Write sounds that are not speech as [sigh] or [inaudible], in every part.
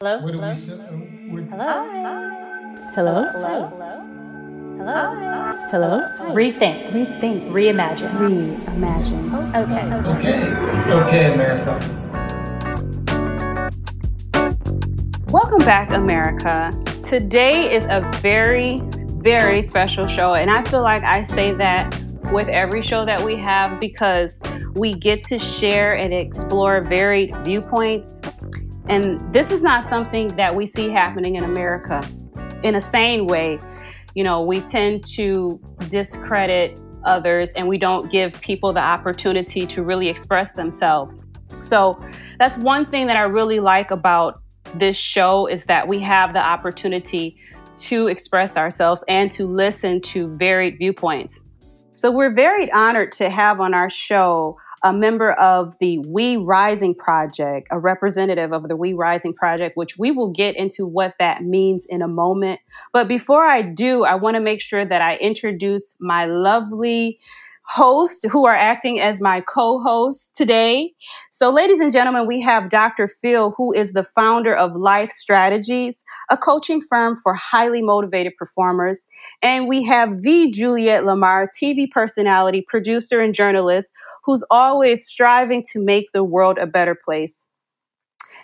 Hello? What do Hello? we say? uh, would- Hello? Hello? Hello? Hello? Rethink. Rethink. Reimagine. Reimagine. Okay. Okay, okay, America. Welcome back, America. Today is a very, very special show, and I feel like I say that with every show that we have because we get to share and explore varied viewpoints. And this is not something that we see happening in America in a sane way. You know, we tend to discredit others and we don't give people the opportunity to really express themselves. So that's one thing that I really like about this show is that we have the opportunity to express ourselves and to listen to varied viewpoints. So we're very honored to have on our show a member of the We Rising Project, a representative of the We Rising Project, which we will get into what that means in a moment. But before I do, I want to make sure that I introduce my lovely host who are acting as my co-hosts today. So ladies and gentlemen, we have Dr. Phil who is the founder of Life Strategies, a coaching firm for highly motivated performers, and we have the Juliet Lamar, TV personality, producer and journalist who's always striving to make the world a better place.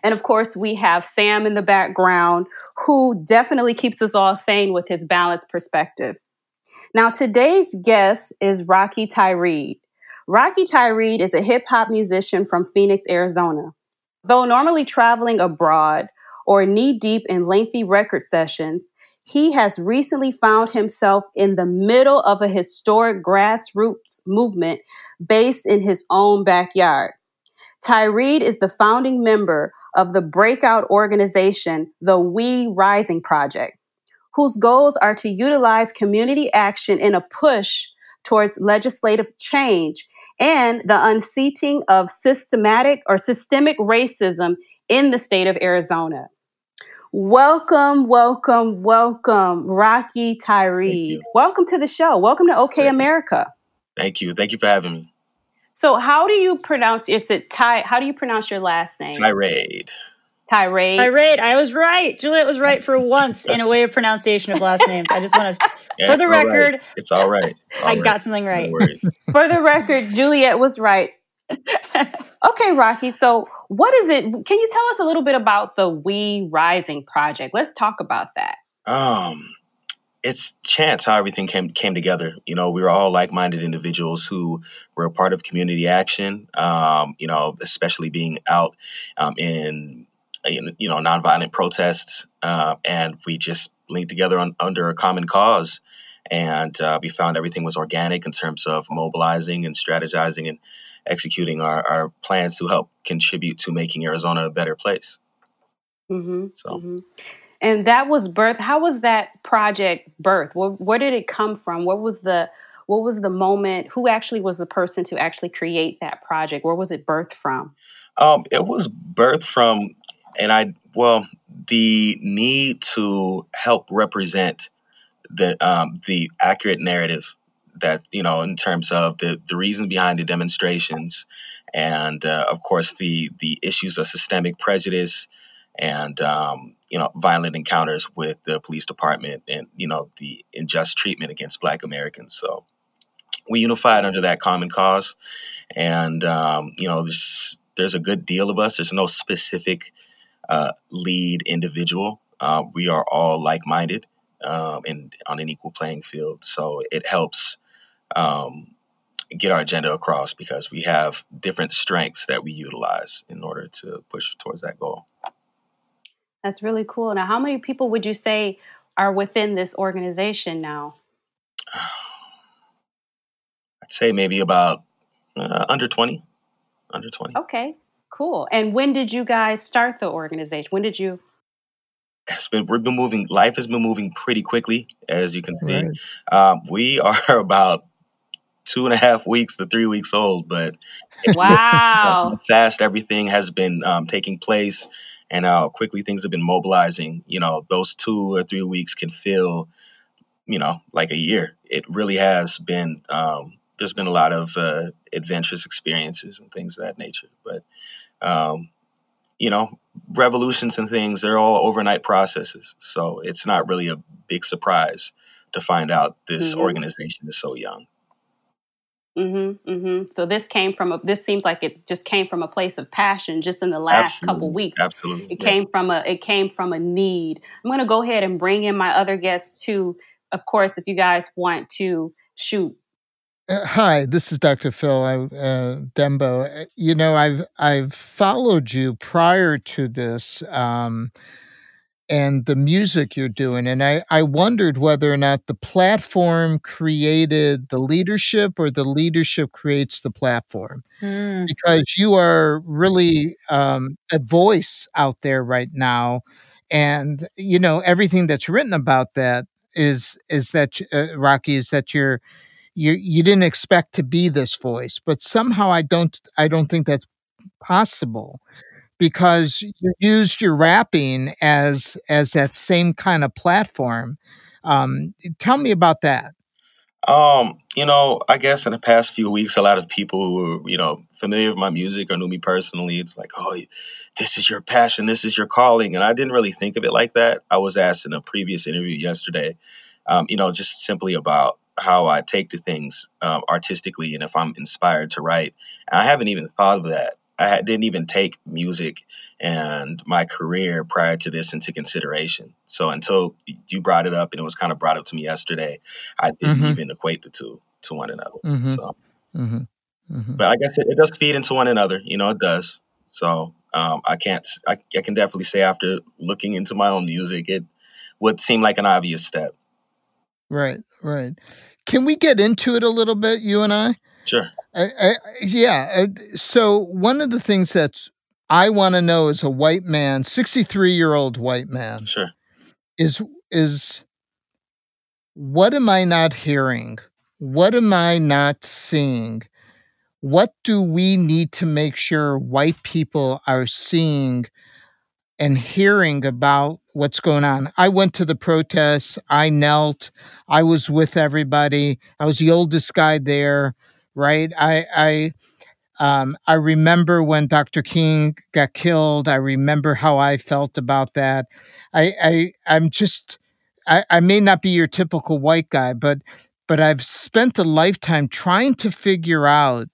And of course, we have Sam in the background who definitely keeps us all sane with his balanced perspective. Now, today's guest is Rocky Tyreed. Rocky Tyreed is a hip hop musician from Phoenix, Arizona. Though normally traveling abroad or knee deep in lengthy record sessions, he has recently found himself in the middle of a historic grassroots movement based in his own backyard. Tyreed is the founding member of the breakout organization, the We Rising Project whose goals are to utilize community action in a push towards legislative change and the unseating of systematic or systemic racism in the state of Arizona. Welcome, welcome, welcome, Rocky Tyreed. you. Welcome to the show. Welcome to OK Thank you. America. Thank you. Thank you for having me. So, how do you pronounce? Is it Ty? How do you pronounce your last name? Tirade. Tirade. Tirade. I was right. Juliet was right for once in a way of pronunciation of last names. I just want to, [laughs] Yeah, for the it's all right. record, It's all right. It's [laughs] all I right. got something right. No worries. [laughs] For the record, Juliet was right. Okay, Rocky. So, what is it? Can you tell us a little bit about the We Rising project? Let's talk about that. Um, it's chance how everything came came together. You know, we were all like minded individuals who were a part of community action. Um, you know, especially being out um, in you know nonviolent protests, uh, and we just linked together on, under a common cause. And uh, we found everything was organic in terms of mobilizing and strategizing and executing our, our plans to help contribute to making Arizona a better place. hmm So. hmm And that was birth. How was that project birth? Where, where did it come from? What was the what was the moment? Who actually was the person to actually create that project? Where was it birthed from? Um, it was birthed from, and I well, the need to help represent the um, the accurate narrative that you know in terms of the the reason behind the demonstrations, and uh, of course the the issues of systemic prejudice and um, you know violent encounters with the police department and you know the unjust treatment against Black Americans. So we unified under that common cause, and um, you know there's there's a good deal of us. There's no specific uh, lead individual. Uh, we are all like-minded um, and on an equal playing field. So it helps um, get our agenda across because we have different strengths that we utilize in order to push towards that goal. That's really cool. Now, how many people would you say are within this organization now? [sighs] I'd say maybe about uh, under 20. Under 20. Okay, cool. And when did you guys start the organization? When did you? It's been, we've been moving, life has been moving pretty quickly, as you can see. Right. Um, we [laughs] are about two and a half weeks to three weeks old, but Wow. [laughs] fast everything has been um, taking place and how quickly things have been mobilizing. You know, those two or three weeks can feel, you know, like a year. It really has been. Um, there's been a lot of uh, adventurous experiences and things of that nature, but um, you know, revolutions and things, they're all overnight processes. So it's not really a big surprise to find out this Mhm. organization is so young. Mm-hmm, mm-hmm. So this came from a. This seems like it just came from a place of passion. Just in the last couple weeks, Absolutely. it yeah. came from a. It came from a need. I'm going to go ahead and bring in my other guests too. Of course, if you guys want to shoot. Uh, hi, this is Dr. Phil I, uh, Dembo. Uh, You know, I've I've followed you prior to this um, and the music you're doing, and I I wondered whether or not the platform created the leadership or the leadership creates the platform Hmm. because you are really um, a voice out there right now, and you know everything that's written about that is is that uh, Rocky is that you're you you didn't expect to be this voice, but somehow I don't I don't think that's possible because you used your rapping as as that same kind of platform. Um, tell me about that. Um, you know, I guess in the past few weeks, a lot of people who were, you know, familiar with my music or knew me personally, it's like, oh, this is your passion, this is your calling. And I didn't really think of it like that. I was asked in a previous interview yesterday, um, you know, just simply about how I take to things um, artistically and if I'm inspired to write. And I haven't even thought of that. I didn't even take music and my career prior to this into consideration. So until you brought it up and it was kind of brought up to me yesterday, I didn't Mhm. even equate the two to one another. Mhm. So, hmm hmm but I guess it, it does feed into one another. You know, it does. So um, I can't. I can definitely say after looking into my own music, it would seem like an obvious step. Right, right. Can we get into it a little bit, you and I? Sure. I, I, yeah. So one of the things that's I want to know as a white man, sixty-three year old white man, Sure. is is what am I not hearing? What am I not seeing? What do we need to make sure white people are seeing and hearing about what's going on? I went to the protests, I knelt, I was with everybody. I was the oldest guy there, right? I I um, I remember when Dr. King got killed. I remember how I felt about that. I, I I'm just I, I may not be your typical white guy, but but I've spent a lifetime trying to figure out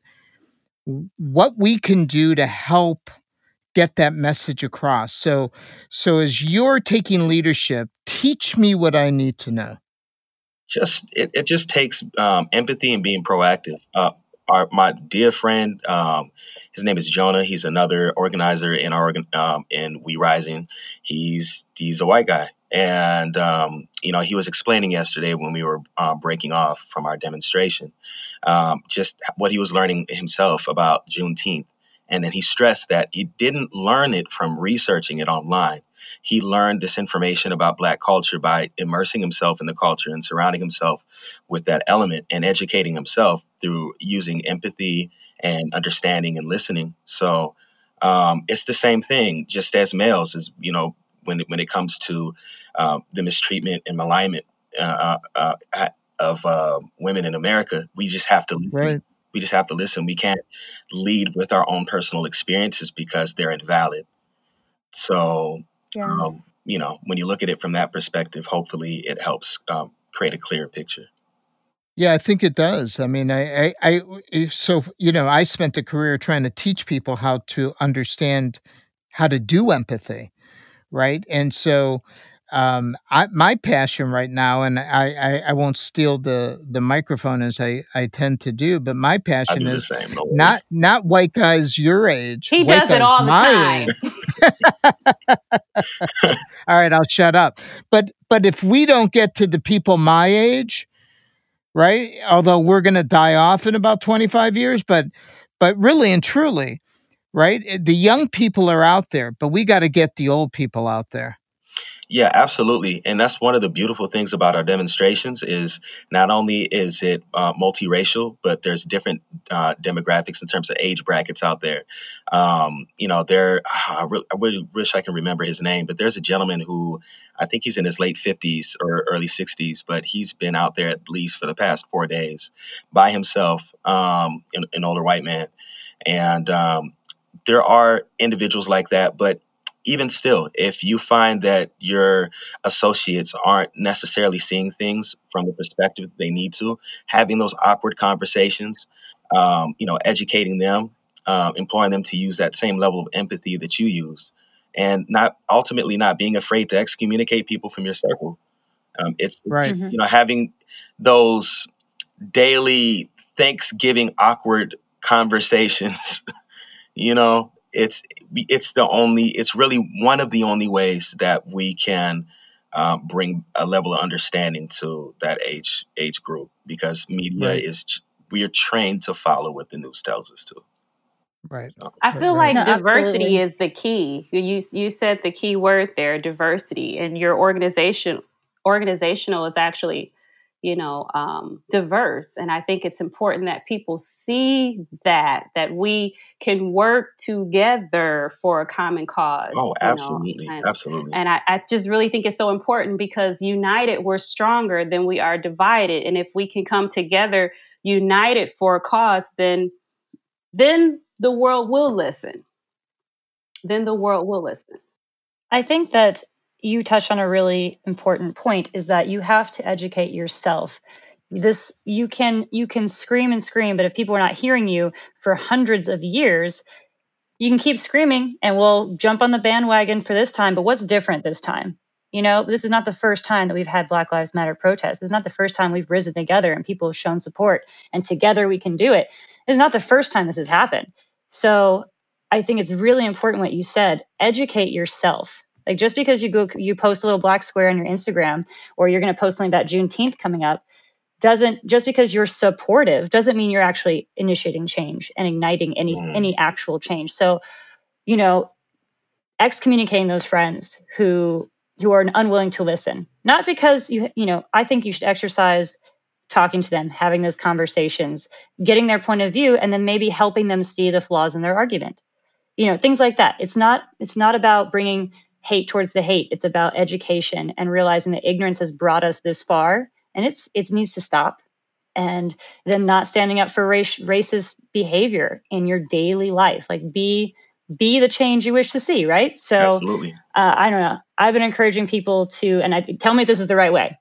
what we can do to help get that message across. So so as you're taking leadership, teach me what I need to know. Just it, it just takes um, empathy and being proactive. Uh, our my dear friend, um, his name is Jonah. He's another organizer in our um, in We Rising. He's he's a white guy, and um, you know he was explaining yesterday when we were uh, breaking off from our demonstration, um, just what he was learning himself about Juneteenth, and then he stressed that he didn't learn it from researching it online. He learned this information about Black culture by immersing himself in the culture and surrounding himself with that element and educating himself through using empathy and understanding and listening. So um, it's the same thing, just as males, is you know, when it, when it comes to uh, the mistreatment and malignment uh, uh, uh, of uh, women in America, we just have to listen. Right. We just have to listen. We can't lead with our own personal experiences because they're invalid. So Yeah. um, you know, when you look at it from that perspective, hopefully it helps um, create a clearer picture. Yeah, I think it does. I mean, I, I, I, so you know, I spent a career trying to teach people how to understand how to do empathy, right? And so, um, I, my passion right now, and I, I, I won't steal the the microphone as I, I tend to do, but my passion is same. No not not white guys your age. He white does it all the my time. age. [laughs] [laughs] All right, I'll shut up. But but if we don't get to the people my age, right? Although we're going to die off in about 25 years, but but really and truly, right? eh, The young people are out there, but we got to get the old people out there. Yeah, absolutely. And that's one of the beautiful things about our demonstrations is not only is it uh, multiracial, but there's different uh, demographics in terms of age brackets out there. Um, you know, there, I really, I really wish I can remember his name, but there's a gentleman who I think he's in his late 50s or early 60s, but he's been out there at least for the past four days by himself, um, an, an older white man. And um, there are individuals like that, but even still, if you find that your associates aren't necessarily seeing things from the perspective they need to, having those awkward conversations, um, you know, educating them, um, employing them to use that same level of empathy that you use, and not ultimately not being afraid to excommunicate people from your circle. Um, it's, Right. you know having those daily Thanksgiving awkward conversations. [laughs] you know, it's it's the only it's really one of the only ways that we can um, bring a level of understanding to that age age group because media Right. is we are trained to follow what the news tells us to. Right. I feel Right. like No, diversity absolutely. is the key. You you you said the key word there, diversity, and your organization organizational is actually, you know, um, diverse. And I think it's important that people see that that we can work together for a common cause. Oh, you know, absolutely, and- absolutely. and I, I just really think it's so important because united, we're stronger than we are divided. And if we can come together united for a cause, then then the world will listen. Then the world will listen. I think that you touched on a really important point is that you have to educate yourself. This you can you can scream and scream, but if people are not hearing you for hundreds of years, you can keep screaming and we'll jump on the bandwagon for this time, but what's different this time? You know, this is not the first time that we've had Black Lives Matter protests. it's not the first time we've risen together and people have shown support and together we can do it. it's not the first time this has happened. So I think it's really important what you said. Educate yourself. Like just because you go you post a little black square on your Instagram or you're going to post something about Juneteenth coming up doesn't just because you're supportive doesn't mean you're actually initiating change and igniting any Mm. any actual change. So, you know, excommunicating those friends who who are unwilling to listen. Not because you you know, I think you should exercise talking to them, having those conversations, getting their point of view and then maybe helping them see the flaws in their argument. You know, things like that. It's not it's not about bringing hate towards the hate. It's about education and realizing that ignorance has brought us this far and it's it needs to stop. And then not standing up for race, racist behavior in your daily life. Like be be the change you wish to see, right? So absolutely. uh, I don't know. I've been encouraging people to, and I tell me if this is the right way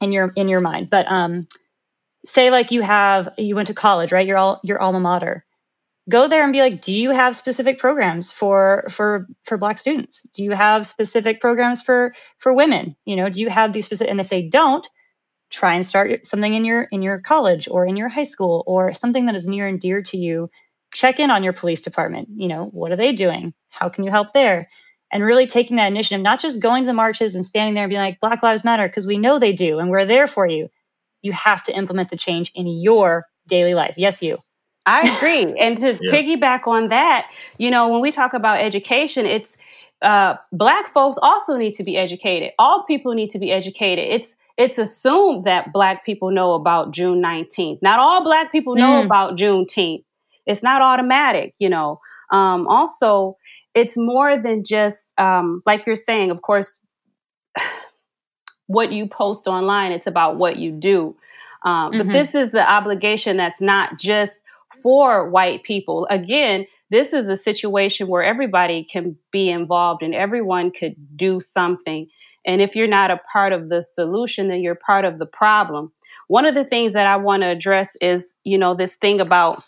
in your in your mind. But um, say like you have you went to college, right? You're all your alma mater. Go there and be like, do you have specific programs for for for Black students? Do you have specific programs for for women? You know, do you have these specific? And if they don't, try and start something in your in your college or in your high school or something that is near and dear to you. Check in on your police department. You know, what are they doing? How can you help there? and really taking that initiative, not just going to the marches and standing there and being like, Black Lives Matter, because we know they do and we're there for you. You have to implement the change in your daily life. Yes, you. I agree. and to [laughs] Yeah. piggyback on that, you know, when we talk about education, it's uh, black folks also need to be educated. All people need to be educated. It's it's assumed that black people know about June 19th. Not all black people know Mm. about Juneteenth. It's not automatic, you know. Um, also, it's more than just um, like you're saying. Of course, [sighs] what you post online. It's about what you do. Um, But Mhm. this is the obligation that's not just for white people. Again, this is a situation where everybody can be involved and everyone could do something. And if you're not a part of the solution, then you're part of the problem. One of the things that I want to address is, you know, this thing about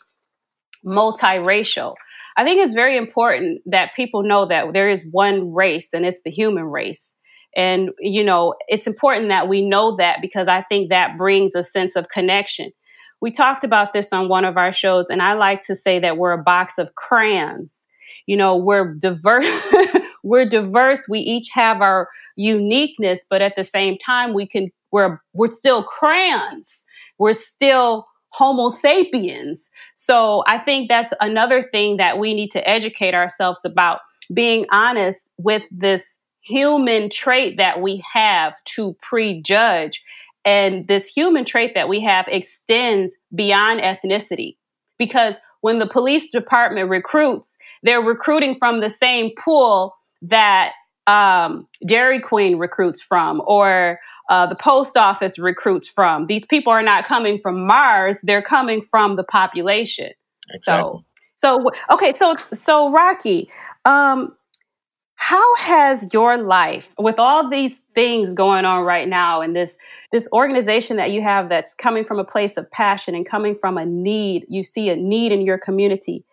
multiracial. I think it's very important that people know that there is one race and it's the human race. And, you know, it's important that we know that because I think that brings a sense of connection. We talked about this on one of our shows, and I like to say that we're a box of crayons. You know, we're diverse. [laughs] we're diverse. We each have our uniqueness, but at the same time, we can we're we're still crayons. We're still Homo sapiens. So I think that's another thing that we need to educate ourselves about being honest with this human trait that we have to prejudge. And this human trait that we have extends beyond ethnicity. Because when the police department recruits, they're recruiting from the same pool that um, Dairy Queen recruits from or uh, the post office recruits from. These people are not coming from Mars, they're coming from the population. Exactly. So So okay, so so Rocky, um, how has your life with all these things going on right now and this this organization that you have that's coming from a place of passion and coming from a need, you see a need in your community.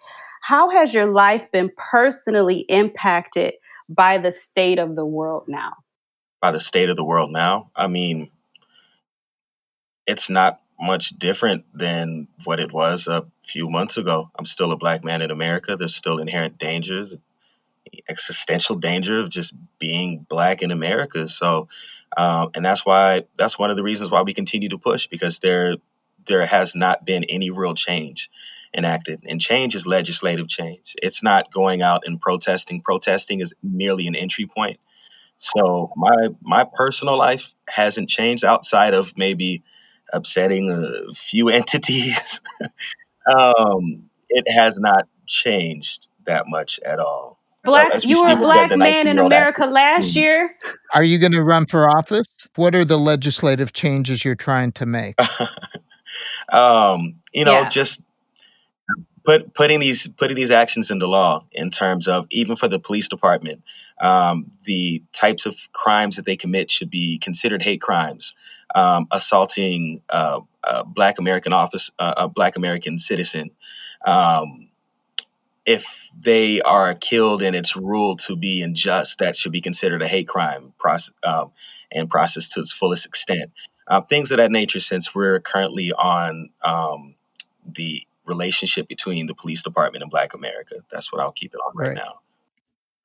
How has your life been personally impacted by the state of the world now? By the state of the world now? I mean, it's not much different than what it was a few months ago. I'm still a black man in America. There's still inherent dangers, existential danger of just being black in America. So, um, and that's why that's one of the reasons why we continue to push because there there has not been any real change enacted, and change is legislative change. It's not going out and protesting. Protesting is merely an entry point. So my my personal life hasn't changed outside of maybe upsetting a few [laughs] entities. [laughs] um, it has not changed that much at all. Black, you were a black man in America last mm. year. Are you going to run for office? What are the legislative changes you're trying to make? [laughs] um, you know, yeah. just put putting these putting these actions into law in terms of even for the police department, um, the types of crimes that they commit should be considered hate crimes. Um, assaulting uh, a Black American office, uh, a Black American citizen. Um, if they are killed and it's ruled to be unjust, that should be considered a hate crime process, um, and processed to its fullest extent. Uh, things of that nature, since we're currently on um, the relationship between the police department and Black America. That's what I'll keep it on right, right now.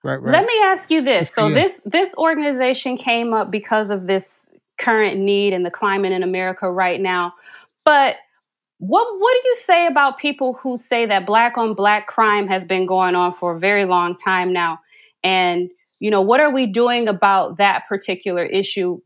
Right, right. Let me ask you this. So this this organization came up because of this current need and the climate in America right now. But what what do you say about people who say that black on black crime has been going on for a very long time now? And you know, what are we doing about that particular issue?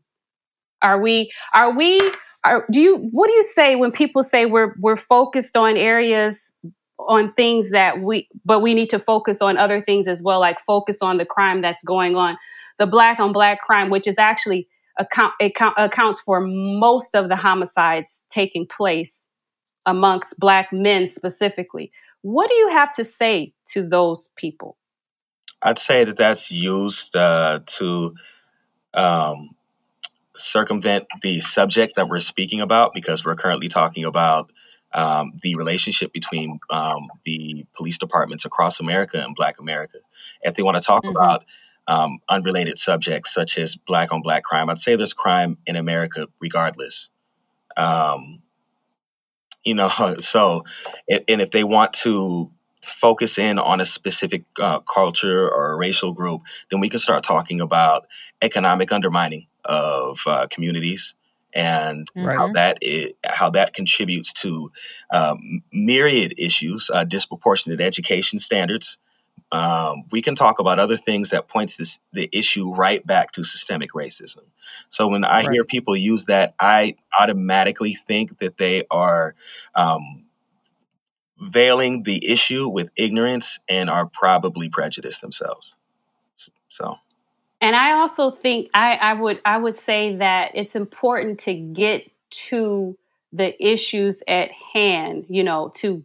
Are we are we are, do you what do you say when people say we're we're focused on areas on things that we but we need to focus on other things as well like focus on the crime that's going on the black on black crime which is actually account, account accounts for most of the homicides taking place amongst black men specifically. What do you have to say to those people? I'd say that that's used uh, to um, circumvent the subject that we're speaking about because we're currently talking about um, the relationship between um, the police departments across America and Black America. If they want to talk mm-hmm. about um, unrelated subjects such as black on black crime, I'd say there's crime in America regardless. Um, you know [laughs] so and if they want to focus in on a specific uh, culture or a racial group then we can start talking about economic undermining of uh, communities and mm-hmm. how that is, how that contributes to um, myriad issues, uh, disproportionate education standards, um, we can talk about other things that points this the issue right back to systemic racism. So when I right. hear people use that, I automatically think that they are um, veiling the issue with ignorance and are probably prejudiced themselves. So. And I also think I, I would I would say that it's important to get to the issues at hand, you know, to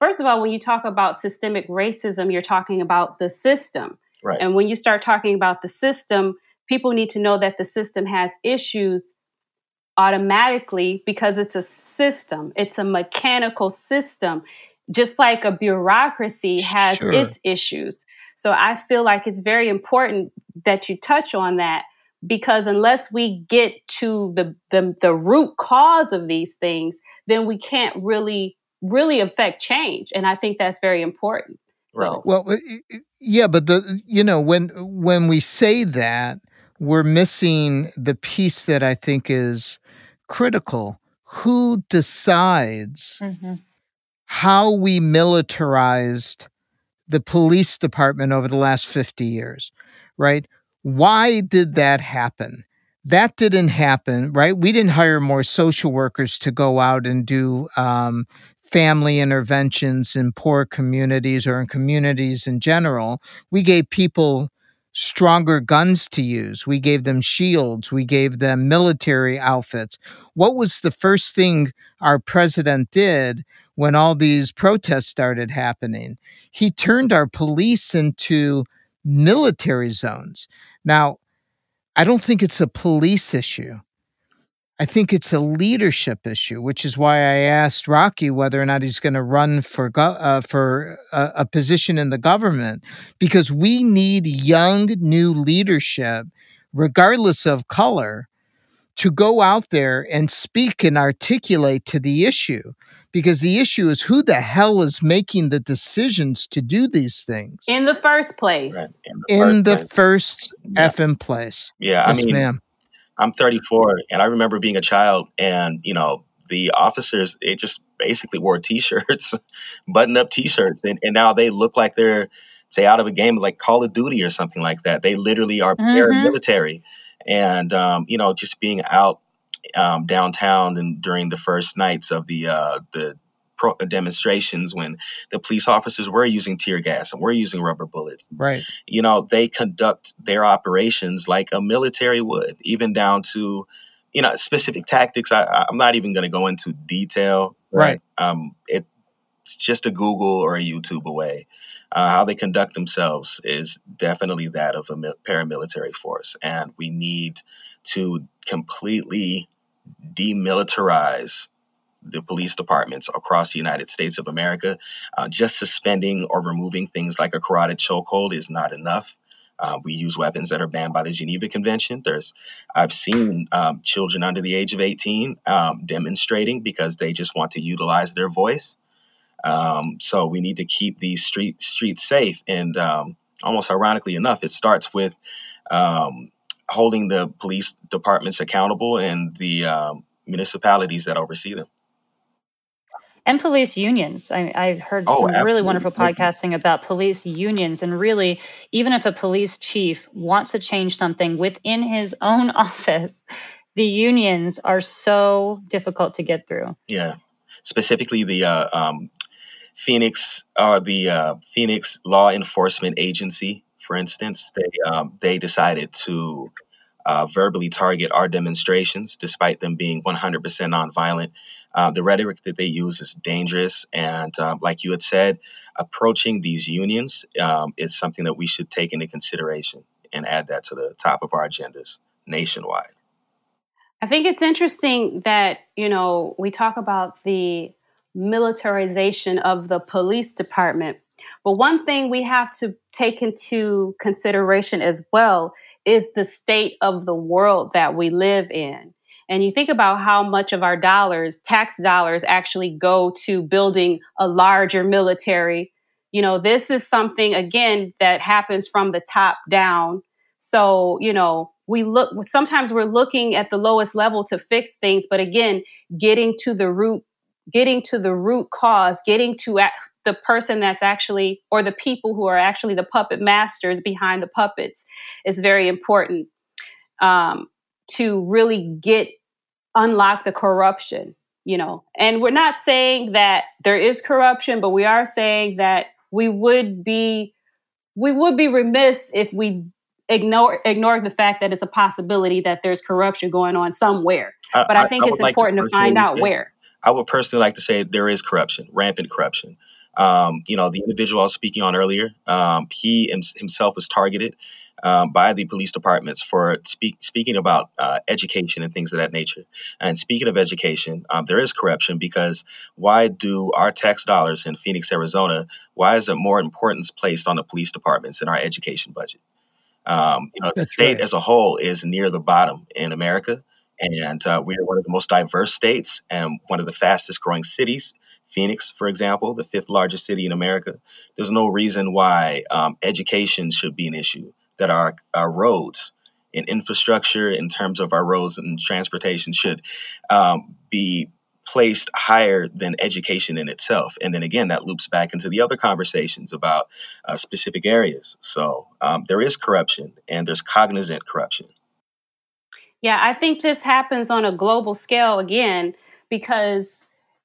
first of all, when you talk about systemic racism, you're talking about the system. Right. And when you start talking about the system, people need to know that the system has issues automatically because it's a system, it's a mechanical system, just like a bureaucracy has sure. its issues. So I feel like it's very important that you touch on that because unless we get to the, the, the root cause of these things, then we can't really really affect change. And I think that's very important. So. Well, yeah, but the you know when when we say that we're missing the piece that I think is critical. Who decides mm-hmm. how we militarized the police department over the last 50 years, right? Why did that happen? That didn't happen, right? We didn't hire more social workers to go out and do um, family interventions in poor communities or in communities in general. We gave people stronger guns to use. We gave them shields. We gave them military outfits. What was the first thing our president did when all these protests started happening. He turned our police into military zones. Now, I don't think it's a police issue. I think it's a leadership issue, which is why I asked Rocky whether or not he's going to run for go- uh, for a, a position in the government, because we need young new leadership, regardless of color, to go out there and speak and articulate to the issue because the issue is who the hell is making the decisions to do these things in the first place. Right. In the in first the place. first Yeah. effing place. Yeah, I mean, ma'am. I'm 34, and I remember being a child, and you know, the officers they just basically wore T-shirts, [laughs] button-up T-shirts, and, and now they look like they're say out of a game like Call of Duty or something like that. They literally are Mhm. paramilitary, and um, you know, just being out um, downtown and during the first nights of the uh, the pro- demonstrations when the police officers were using tear gas and were using rubber bullets Right. you know they conduct their operations like a military would even down to you know specific tactics I, i'm not even going to go into detail Right. um it's just a google or a youtube away uh, how they conduct themselves is definitely that of a mil- paramilitary force and we need to completely demilitarize the police departments across the United States of America. Uh, just suspending or removing things like a carotid chokehold is not enough. Uh, we use weapons that are banned by the Geneva Convention. There's, I've seen um, children under the age of 18 um, demonstrating because they just want to utilize their voice. Um, so we need to keep these street streets safe. And um, almost ironically enough, it starts with um, holding the police departments accountable and the um, municipalities that oversee them. And police unions. I, I've heard Oh, some really wonderful podcasting about police unions, and really, even if a police chief wants to change something within his own [laughs] office, the unions are so difficult to get through. Yeah, specifically the uh, um, Phoenix uh, the uh, Phoenix Law Enforcement Agency, for instance, they um, they decided to uh, verbally target our demonstrations, despite them being 100% nonviolent. Uh, the rhetoric that they use is dangerous, and um, like you had said, approaching these unions um, is something that we should take into consideration and add that to the top of our agendas nationwide. I think it's interesting that, you know, we talk about the militarization of the police department. But one thing we have to take into consideration as well is the state of the world that we live in. And you think about how much of our dollars, tax dollars, actually go to building a larger military. You know, this is something, again, that happens from the top down. So, you know, we look, sometimes we're looking at the lowest level to fix things, but again, getting to the root, getting to the root cause, getting to the person that's actually, or the people who are actually the puppet masters behind the puppets is very important um, to really get, unlock the corruption, you know. And we're not saying that there is corruption, but we are saying that we would be, we would be remiss if we ignore ignore the fact that it's a possibility that there's corruption going on somewhere. But I think it's would like important to, find out where. I would personally like to say there is corruption, rampant corruption. Um, you know, the individual I was speaking on earlier, um, he himself was targeted um, by the police departments for speak, speaking about uh, education and things of that nature. And speaking of education, um, there is corruption because why do our tax dollars in Phoenix, Arizona, why is there more importance placed on the police departments in our education budget? Um, you know, the state right. as a whole is near the bottom in America and uh, we are one of the most diverse states and one of the fastest growing cities. Phoenix, for example, the fifth largest city in America. There's no reason why um, education should be an issue. That our our roads and infrastructure, in terms of our roads and transportation, should um, be placed higher than education in itself. And then again, that loops back into the other conversations about uh, specific areas. So um, there is corruption, and there's cognizant corruption. Yeah, I think this happens on a global scale again because,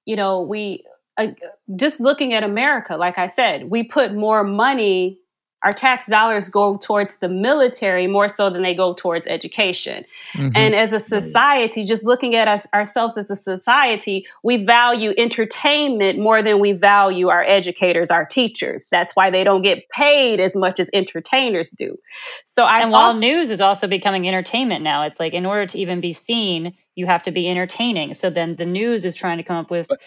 you know, we uh, just looking at America, like I said, we put more money our tax dollars go towards the military more so than they go towards education. Mm-hmm. And as a society, just looking at us ourselves as a society, we value entertainment more than we value our educators, our teachers. That's why they don't get paid as much as entertainers do. So I And while also- news is also becoming entertainment now, it's like in order to even be seen, you have to be entertaining. So then the news is trying to come up with the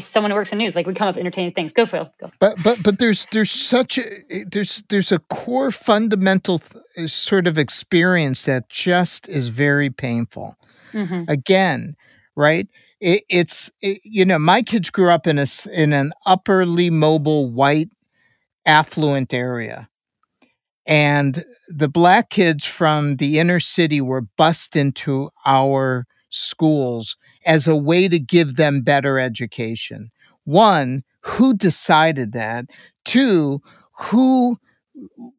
someone who works in news. Like we come up with entertaining things. Go phil. Go. But but but there's there's such a there's there's a core fundamental th- sort of experience that just is very painful. Mm-hmm. again right? It, it's it, you know my kids grew up in a in an upperly mobile white affluent area. And the black kids from the inner city were bussed into our schools as a way to give them better education. One, who decided that? Two, who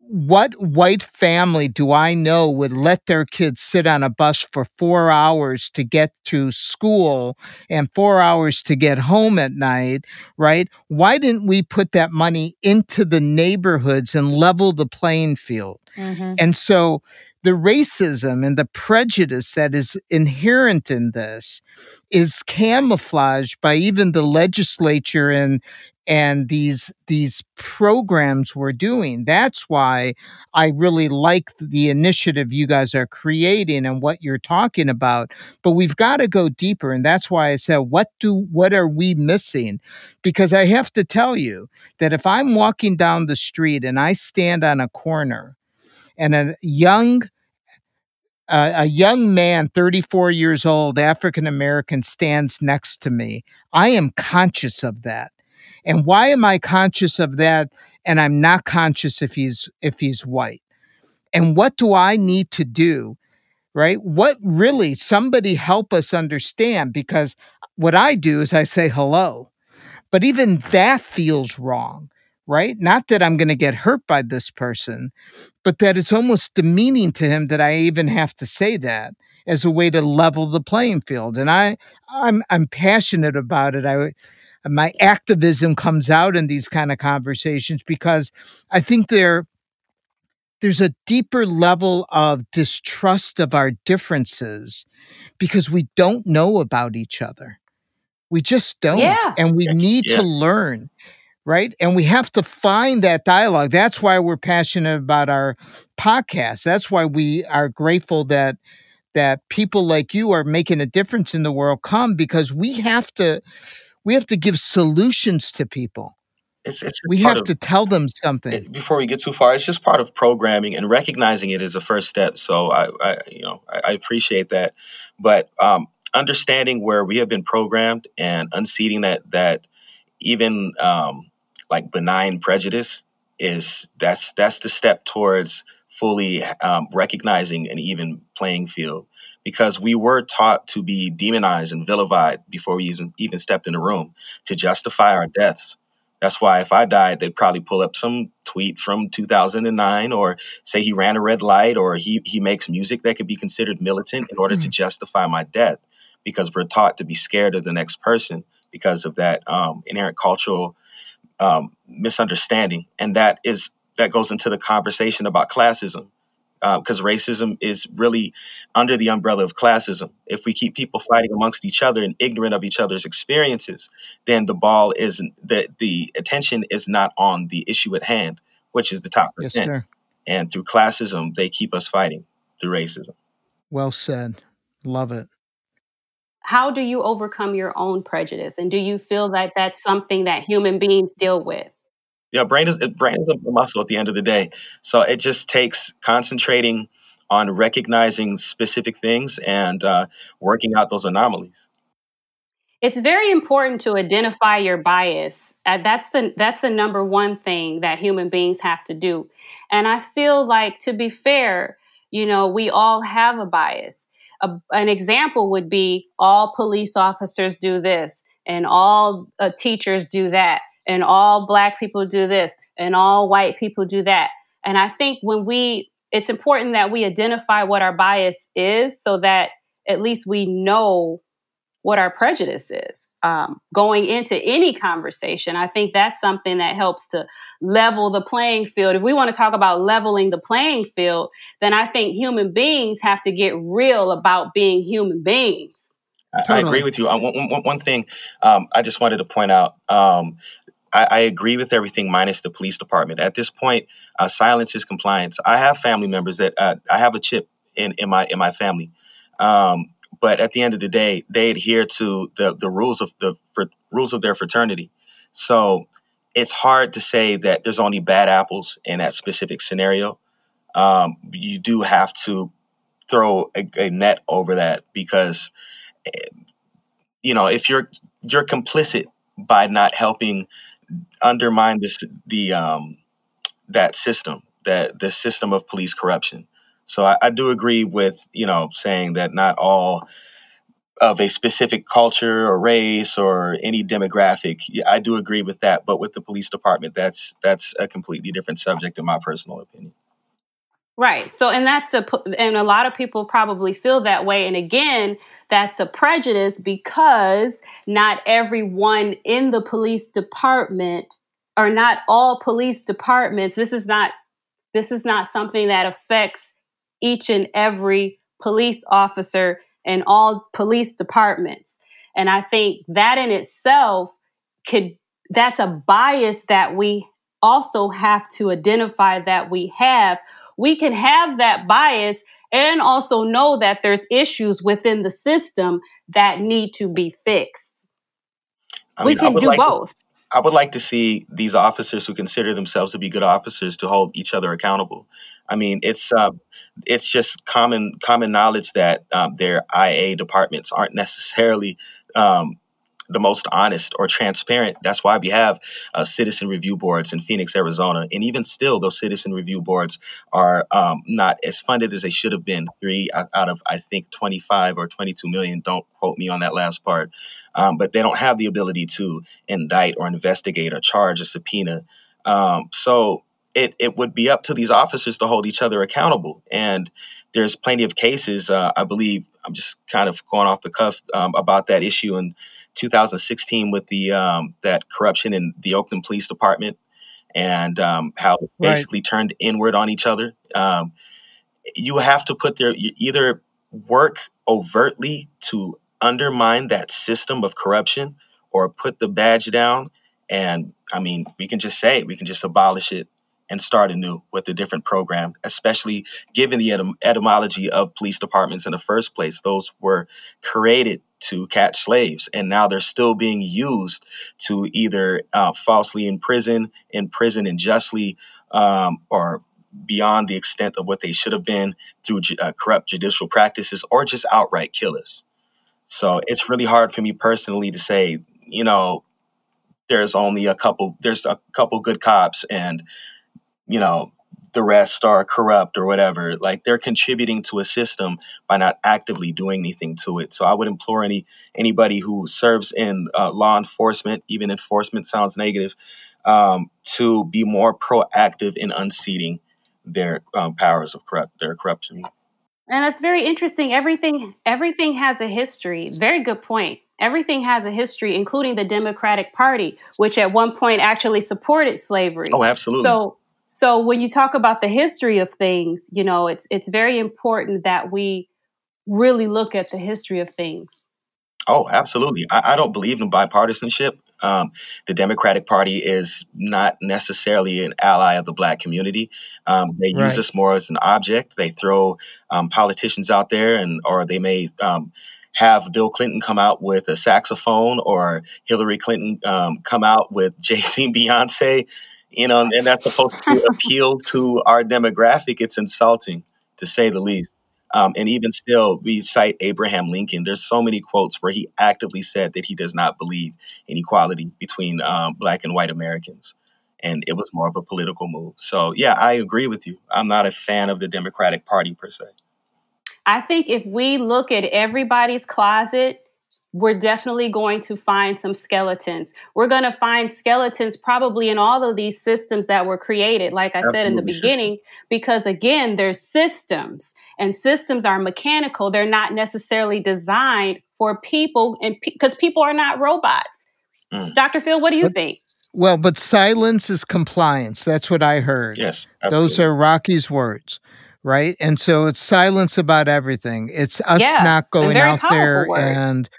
what white family do I know would let their kids sit on a bus for four hours to get to school and four hours to get home at night, right? Why didn't we put that money into the neighborhoods and level the playing field? Mm-hmm. And so the racism and the prejudice that is inherent in this is camouflaged by even the legislature and and these these programs we're doing that's why i really like the initiative you guys are creating and what you're talking about but we've got to go deeper and that's why i said what do what are we missing because i have to tell you that if i'm walking down the street and i stand on a corner and a young uh, a young man, 34 years old, African American, stands next to me. I am conscious of that. And why am I conscious of that? And I'm not conscious if he's if he's white. And what do I need to do? Right? What really somebody help us understand? Because what I do is I say hello. But even that feels wrong, right? Not that I'm going to get hurt by this person, but that it's almost demeaning to him that I even have to say that as a way to level the playing field. And I, I'm, I'm passionate about it. I, my activism comes out in these kind of conversations because I think there, there's a deeper level of distrust of our differences because we don't know about each other. We just don't. Yeah. And we need yeah. to learn right? And we have to find that dialogue. That's why we're passionate about our podcast. That's why we are grateful that that people like you are making a difference in the world come because we have to we have to give solutions to people. It's, it's we have of, to tell them something it, before we get too far. It's just part of programming and recognizing it is a first step. So I, I you know, I, I, appreciate that, but um, understanding where we have been programmed and unseating that that even um, like benign prejudice is that's that's the step towards fully um, recognizing an even playing field because we were taught to be demonized and vilified before we even, even stepped in the room to justify our deaths. That's why if I died, they'd probably pull up some tweet from 2009 or say he ran a red light or he, he makes music that could be considered militant in order mm-hmm. to justify my death because we're taught to be scared of the next person because of that um, inherent cultural um, misunderstanding, and that is that goes into the conversation about classism, because uh, racism is really under the umbrella of classism. If we keep people fighting amongst each other and ignorant of each other's experiences, then the ball is the the attention is not on the issue at hand, which is the top percent. Yes, and through classism, they keep us fighting through racism. Well said. Love it how do you overcome your own prejudice and do you feel that that's something that human beings deal with yeah brain is brain is a muscle at the end of the day. So it just takes concentrating on recognizing specific things and uh, working out those anomalies. It's very important to identify your bias. Uh, that's the that's the number one thing that human beings have to do. And i feel like to be fair you know we all have a bias. A, an example would be all police officers do this, and all uh, teachers do that, and all black people do this, and all white people do that. And I think when we, it's important that we identify what our bias is so that at least we know what our prejudice is um, going into any conversation. I think that's something that helps to level the playing field. If we want to talk about leveling the playing field, then I think human beings have to get real about being human beings. I, I agree with you. Uh, one, one, one thing um, I just wanted to point out um, I, I, agree with everything minus the police department. At this point, uh, silence is compliance. I have family members that uh, I have a chip in, in my in my family. Um, but at the end of the day, they adhere to the the rules of the rules of their fraternity. So it's hard to say that there's only bad apples in that specific scenario. Um, you do have to throw a, a, net over that because eh, you know if you're you're complicit by not helping undermine this the um, that system that the system of police corruption so I, I do agree with you know saying that not all of a specific culture or race or any demographic. I do agree with that, but with the police department, that's that's a completely different subject in my personal opinion. Right. So, and that's a, and a lot of people probably feel that way. And again, that's a prejudice because not everyone in the police department or not all police departments, this is not, this is not something that affects each and every police officer in all police departments. And I think that in itself could, that's a bias that we also have to identify that we have. We can have that bias and also know that there's issues within the system that need to be fixed. I mean, we can do like both. To, I would like to see these officers who consider themselves to be good officers to hold each other accountable. I mean, it's uh, it's just common common knowledge that um, their IA departments aren't necessarily um, the most honest or transparent. That's why we have uh, citizen review boards in Phoenix, Arizona, and even still, those citizen review boards are um, not as funded as they should have been. Three out of I think 25 or 22 million. Don't quote me on that last part, um, but they don't have the ability to indict or investigate or charge a subpoena. Um, so it, it would be up to these officers to hold each other accountable. And there's plenty of cases, uh, I believe, I'm just kind of going off the cuff um, about that issue in 2016 with the um, that corruption in the Oakland Police Department and um, how basically right. turned inward on each other. Um, you have to put their either work overtly to undermine that system of corruption or put the badge down and I mean, we can just say it, we can just abolish it and start anew with a different program, especially given the etym- etymology of police departments in the first place. Those were created to catch slaves, and now they're still being used to either uh, falsely imprison, imprison unjustly, um, or beyond the extent of what they should have been through uh, corrupt judicial practices, or just outright kill us. So it's really hard for me personally to say, you know, there's only a couple, there's a couple good cops, and you know, the rest are corrupt or whatever. Like they're contributing to a system by not actively doing anything to it. So I would implore any anybody who serves in uh, law enforcement, even enforcement sounds negative, um, to be more proactive in unseating their um, powers of corrupt their corruption. And that's very interesting. Everything everything has a history. Very good point. Everything has a history, including the Democratic Party, which at one point actually supported slavery. Oh, absolutely. So so when you talk about the history of things, you know, it's it's very important that we really look at the history of things. Oh, absolutely. I, I don't believe in bipartisanship. Um, the Democratic Party is not necessarily an ally of the black community. Um, they right. use us more as an object. They throw um, politicians out there, and or they may um, have Bill Clinton come out with a saxophone, or Hillary Clinton um, come out with [laughs] Jay Z and Beyonce you know, and that's supposed to [laughs] appeal to our demographic. It's insulting, to say the least. Um, and even still, we cite Abraham Lincoln. There's so many quotes where he actively said that he does not believe in equality between um, black and white Americans. And it was more of a political move. So, yeah, I agree with you. I'm not a fan of the Democratic Party per se. I think if we look at everybody's closet, we're definitely going to find some skeletons. We're going to find skeletons probably in all of these systems that were created, like I Absolutely said in the beginning, because again, there's systems and systems are mechanical. They're not necessarily designed for people and because pe- people are not robots. Mm. Dr. Phil, what do you but, think? Well, but silence is compliance. That's what I heard. Yes. Absolutely. Those are Rocky's words right? And so it's silence about everything. It's us yeah, not going out there words. and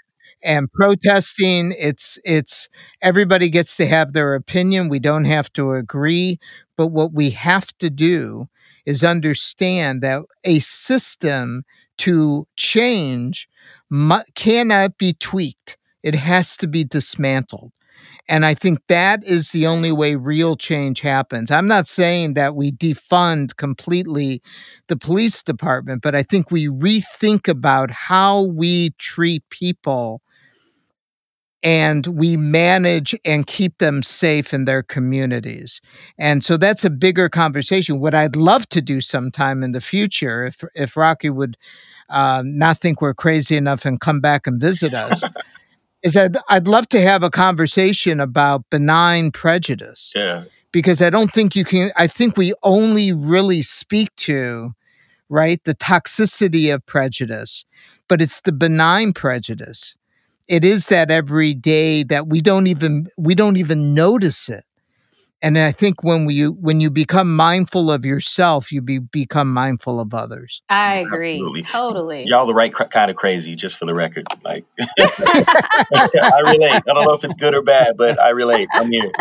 and protesting it's it's everybody gets to have their opinion we don't have to agree but what we have to do is understand that a system to change mu- cannot be tweaked it has to be dismantled and I think that is the only way real change happens. I'm not saying that we defund completely the police department, but I think we rethink about how we treat people and we manage and keep them safe in their communities. And so that's a bigger conversation. What I'd love to do sometime in the future, if if Rocky would uh, not think we're crazy enough and come back and visit us, [laughs] is I'd, I'd love to have a conversation about benign prejudice. Yeah. Because I don't think you can, I think we only really speak to, right, the toxicity of prejudice, but it's the benign prejudice it is that every day that we don't even we don't even notice it and i think when we when you become mindful of yourself you be, become mindful of others i agree Absolutely. totally y'all the right cr- kind of crazy just for the record like [laughs] [laughs] i relate i don't know if it's good or bad but i relate i'm here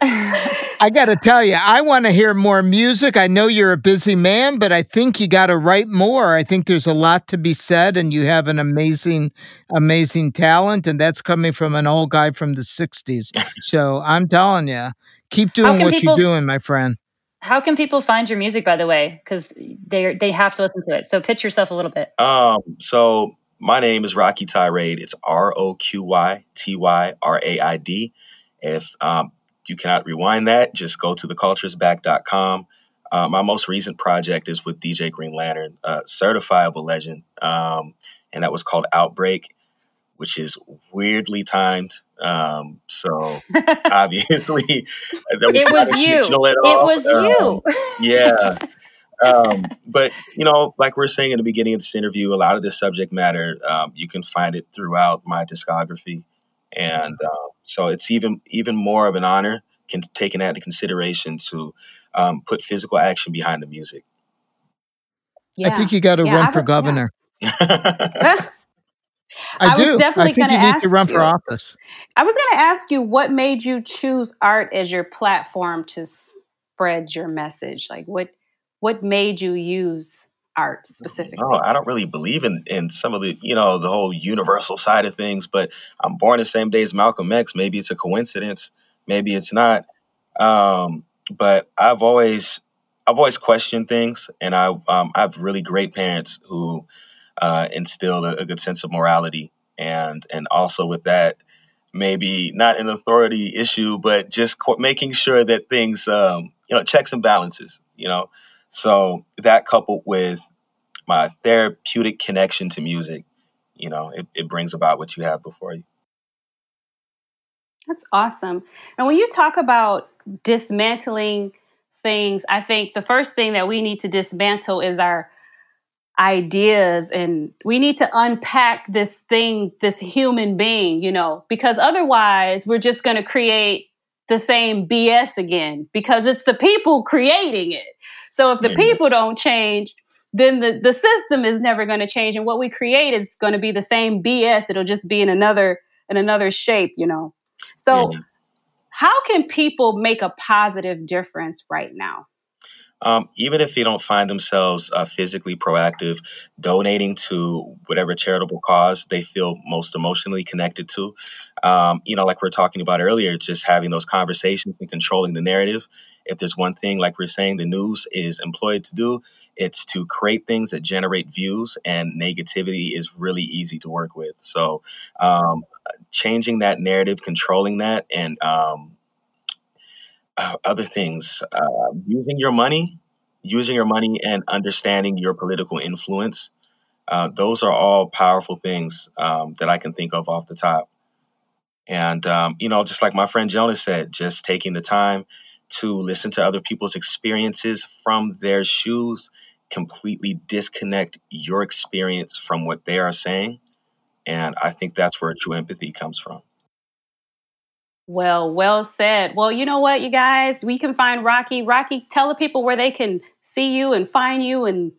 [laughs] I got to tell you, I want to hear more music. I know you're a busy man, but I think you got to write more. I think there's a lot to be said, and you have an amazing, amazing talent, and that's coming from an old guy from the 60s. So I'm telling you, keep doing what people, you're doing, my friend. How can people find your music, by the way? Because they they have to listen to it. So pitch yourself a little bit. Um. So my name is Rocky Tyraid. It's R O Q Y T Y R A I D. If um, you cannot rewind that. Just go to theculturesback.com. Uh, my most recent project is with DJ Green Lantern, a certifiable legend, um, and that was called Outbreak, which is weirdly timed. Um, so [laughs] obviously, it was you. It was you. yeah. [laughs] Um, but you know, like we are saying in the beginning of this interview, a lot of this subject matter um, you can find it throughout my discography and uh, so it's even even more of an honor can, taking that into consideration to um, put physical action behind the music. Yeah. I think you got to yeah, run for governor. Yeah. [laughs] I, I do. definitely I think you need to run you, for office. I was going to ask you what made you choose art as your platform to spread your message. Like what what made you use art specifically? No, I don't really believe in in some of the you know the whole universal side of things. But I'm born the same day as Malcolm X. Maybe it's a coincidence. Maybe it's not. Um, but I've always I've always questioned things, and I um, I have really great parents who uh, instilled a, a good sense of morality, and and also with that maybe not an authority issue, but just co- making sure that things, um, you know, checks and balances, you know. So that coupled with my therapeutic connection to music, you know, it, it brings about what you have before you. That's awesome. And when you talk about dismantling things, I think the first thing that we need to dismantle is our ideas and we need to unpack this thing, this human being, you know, because otherwise we're just going to create the same BS again because it's the people creating it. So if the people don't change, then the, the system is never going to change. And what we create is going to be the same BS. It'll just be in another in another shape, you know. So yeah. how can people make a positive difference right now? Um, even if they don't find themselves uh, physically proactive, donating to whatever charitable cause they feel most emotionally connected to. Um, you know, like we are talking about earlier, just having those conversations and controlling the narrative if there's one thing, like we're saying, the news is employed to do, it's to create things that generate views, and negativity is really easy to work with. So, um, changing that narrative, controlling that, and um, [clears throat] other things, uh, using your money, using your money, and understanding your political influence. Uh, those are all powerful things um, that I can think of off the top. And, um, you know, just like my friend Jonas said, just taking the time to listen to other people's experiences from their shoes, completely disconnect your experience from what they are saying. And I think that's where true empathy comes from. Well, well said. Well, you know what, you guys, we can find Rocky. Rocky, tell the people where they can see you and find you and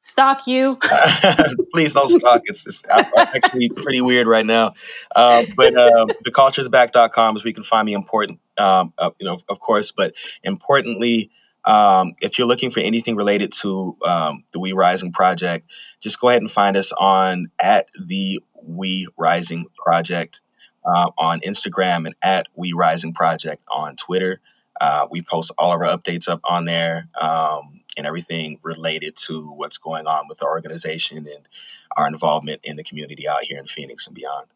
stalk you. [laughs] Please don't stalk. It's, it's actually pretty weird right now. Uh, but uh, theculturesback.com is where you can find me important, um, uh, you know, of course, but importantly, um, if you're looking for anything related to um, the We Rising project, just go ahead and find us on at the We Rising Project uh, on Instagram and at We Rising Project on Twitter. Uh, we post all of our updates up on there um, and everything related to what's going on with the organization and our involvement in the community out here in Phoenix and beyond.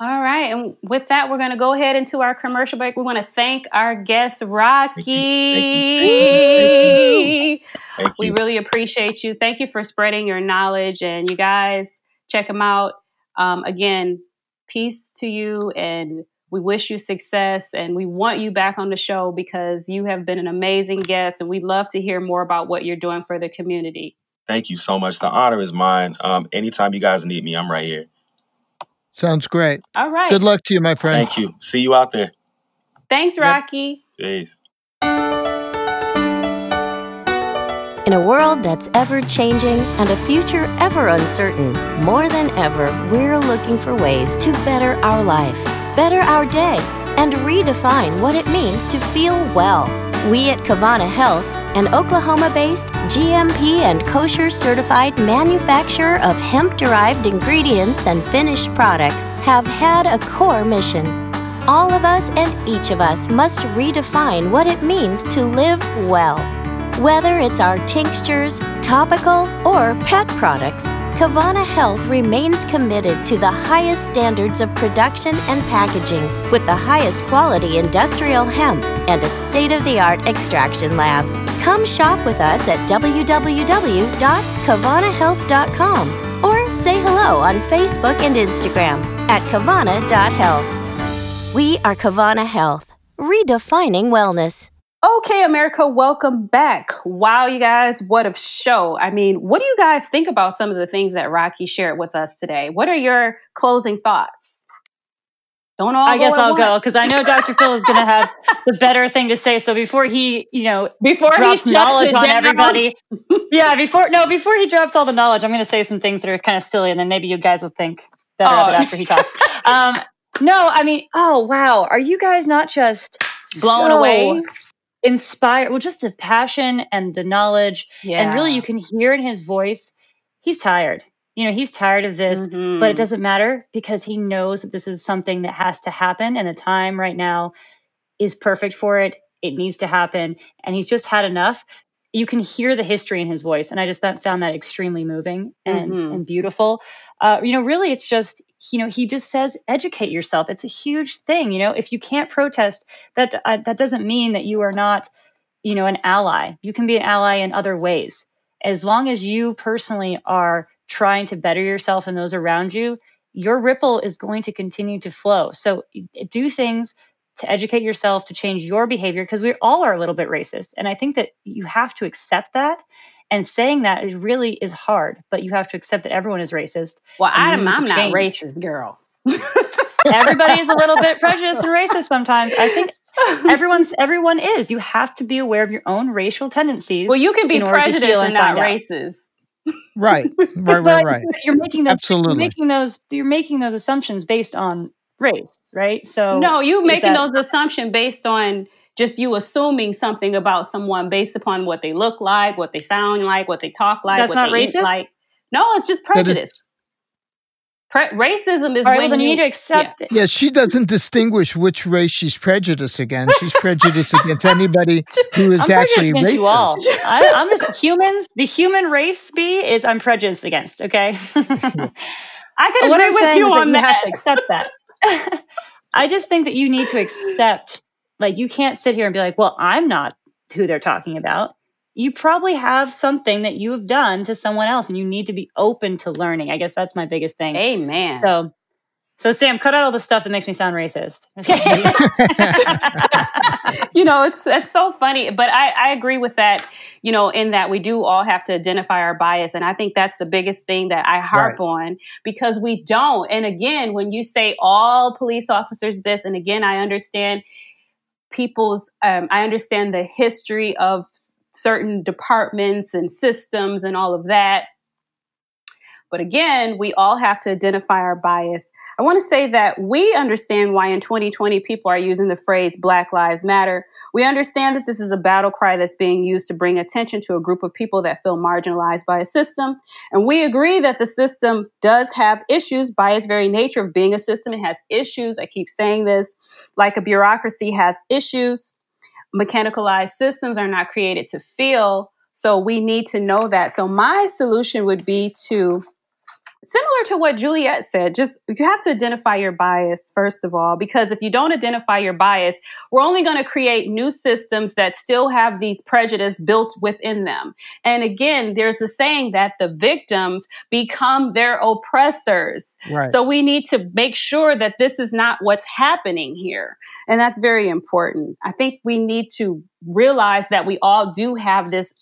All right. And with that, we're going to go ahead into our commercial break. We want to thank our guest, Rocky. Thank you. Thank you. We really appreciate you. Thank you for spreading your knowledge. And you guys, check him out. Um, again, peace to you and we wish you success and we want you back on the show because you have been an amazing guest and we'd love to hear more about what you're doing for the community. Thank you so much. The honor is mine. Um, anytime you guys need me, I'm right here. Sounds great. All right. Good luck to you, my friend. Thank you. See you out there. Thanks, Rocky. Yep. Peace. In a world that's ever changing and a future ever uncertain, more than ever, we're looking for ways to better our life, better our day, and redefine what it means to feel well. We at Kavana Health, an Oklahoma based GMP and kosher certified manufacturer of hemp derived ingredients and finished products, have had a core mission. All of us and each of us must redefine what it means to live well. Whether it's our tinctures, topical, or pet products, Kavana Health remains committed to the highest standards of production and packaging with the highest quality industrial hemp and a state of the art extraction lab. Come shop with us at www.kavanahealth.com or say hello on Facebook and Instagram at kavana.health. We are Kavana Health, redefining wellness. Okay, America, welcome back. Wow, you guys, what a show. I mean, what do you guys think about some of the things that Rocky shared with us today? What are your closing thoughts? Don't all I guess I'll once. go because I know Dr. Phil is going to have [laughs] the better thing to say. So before he, you know, before drops he knowledge on everybody, [laughs] yeah, before no, before he drops all the knowledge, I'm going to say some things that are kind of silly, and then maybe you guys will think better oh. of it after he talks. um, no, I mean, oh wow, are you guys not just blown so, away? Inspired well just the passion and the knowledge yeah. and really you can hear in his voice he's tired you know he's tired of this mm-hmm. but it doesn't matter because he knows that this is something that has to happen and the time right now is perfect for it it needs to happen and he's just had enough you can hear the history in his voice and i just found that extremely moving and, mm-hmm. and beautiful uh, you know really it's just you know he just says educate yourself. It's a huge thing you know? If you can't protest that uh, that doesn't mean that you are not you know an ally. You can be an ally in other ways. As long as you personally are trying to better yourself and those around you your ripple is going to continue to flow. So do things to educate yourself to change your behavior because we all are a little bit racist and i think that you have to accept that and saying that is really is hard, but you have to accept that everyone is racist. Well, I'm, I'm not racist, girl. [laughs] Everybody is a little bit prejudiced and racist sometimes. I think [laughs] everyone's everyone is. You have to be aware of your own racial tendencies. Well, you can be prejudiced and, and not racist. Right, [laughs] right, right, right. You're making those, absolutely you're making those. You're making those assumptions based on race, right? So no, you making that, those assumptions based on just you assuming something about someone based upon what they look like, what they sound like, what they talk like, That's what not they racist? like. No, it's just prejudice. Pre- racism is All right, when well, you, need to accept yeah. it. Yeah, she doesn't distinguish which race she's prejudiced against. She's prejudiced against anybody [laughs] who is I'm actually racist. You all. [laughs] I, I'm just humans. The human race be is I'm prejudiced against. Okay. [laughs] I could agree with you on that. You have to accept that. I just think that you need to accept like you can't sit here and be like, well, I'm not who they're talking about. you probably have something that you have done to someone else and you need to be open to learning. I guess that's my biggest thing. Amen. So so Sam, cut out all the stuff that makes me sound racist. [laughs] [laughs] you know, it's it's so funny, but I, I agree with that. You know, in that we do all have to identify our bias, and I think that's the biggest thing that I harp right. on because we don't. And again, when you say all police officers this, and again, I understand people's, um, I understand the history of certain departments and systems and all of that. But again, we all have to identify our bias. I want to say that we understand why in 2020 people are using the phrase Black Lives Matter. We understand that this is a battle cry that's being used to bring attention to a group of people that feel marginalized by a system. And we agree that the system does have issues by its very nature of being a system. It has issues. I keep saying this, like a bureaucracy has issues mechanicalized systems are not created to feel. So we need to know that. So my solution would be to similar to what Juliet said, just you have to identify your bias first of all, because if you don't identify your bias, we're only going to create new systems that still have these prejudice built within them. And again, there's the saying that the victims become their oppressors. Right. So we need to make sure that this is not what's happening here. And that's very important. I think we need to realize that we all do have this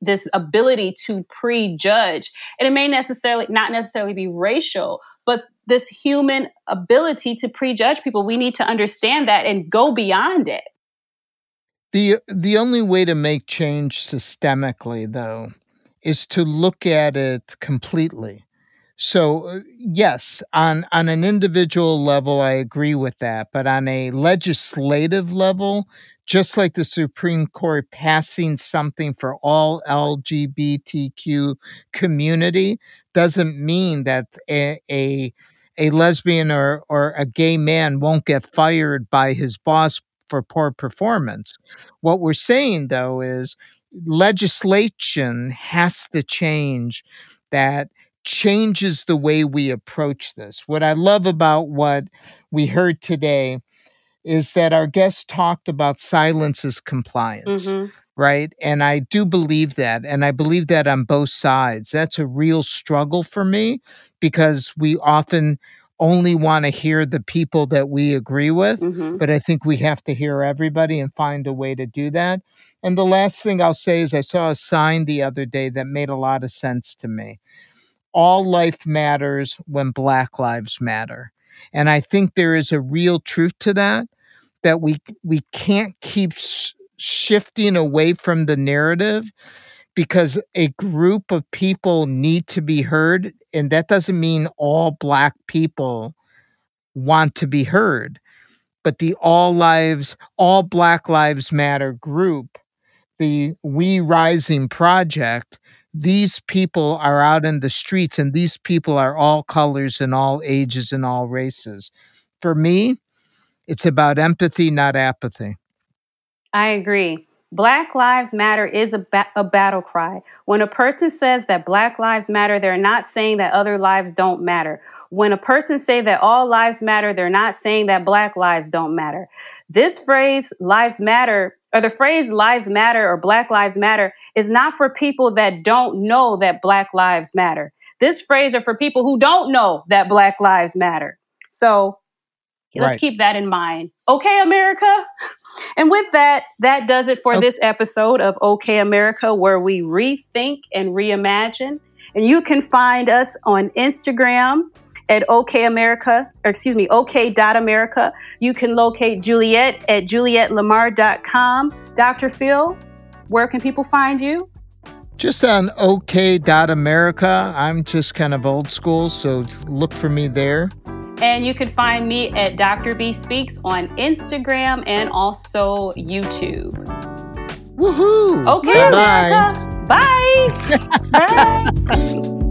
this ability to prejudge. And it may necessarily not necessarily be racial, but this human ability to prejudge people. We need to understand that and go beyond it. The the only way to make change systemically though is to look at it completely. So uh, yes, on on an individual level I agree with that, but on a legislative level, just like the Supreme Court passing something for all LGBTQ community doesn't mean that a, a, a lesbian or, or a gay man won't get fired by his boss for poor performance. What we're saying though is legislation has to change that changes the way we approach this. What I love about what we heard today is that our guest talked about silence as compliance. Mm-hmm. Right. And I do believe that. And I believe that on both sides. That's a real struggle for me because we often only want to hear the people that we agree with. Mm-hmm. But I think we have to hear everybody and find a way to do that. And the last thing I'll say is I saw a sign the other day that made a lot of sense to me. All life matters when Black Lives Matter. And I think there is a real truth to that that we we can't keep sh- shifting away from the narrative because a group of people need to be heard and that doesn't mean all black people want to be heard but the all lives all black lives matter group the we rising project these people are out in the streets and these people are all colors and all ages and all races. For me, it's about empathy, not apathy. I agree. Black Lives Matter is a, ba- a battle cry. When a person says that Black Lives Matter, they're not saying that other lives don't matter. When a person say that all lives matter, they're not saying that Black lives don't matter. This phrase, lives matter, or the phrase lives matter or Black Lives Matter is not for people that don't know that Black Lives Matter. This phrase are for people who don't know that Black Lives Matter. So let's right. keep that in mind. Okay, America? And with that, that does it for okay. this episode of OK America, where we rethink and reimagine. And you can find us on Instagram at OK America, or excuse me, OK.America. You can locate Juliet at julietlamar.com. Dr. Phil, where can people find you? Just on OK.America. I'm just kind of old school, so look for me there. And you can find me at Dr. B Speaks on Instagram and also YouTube. Woohoo! Okay, Bye. [laughs] Bye. Bye.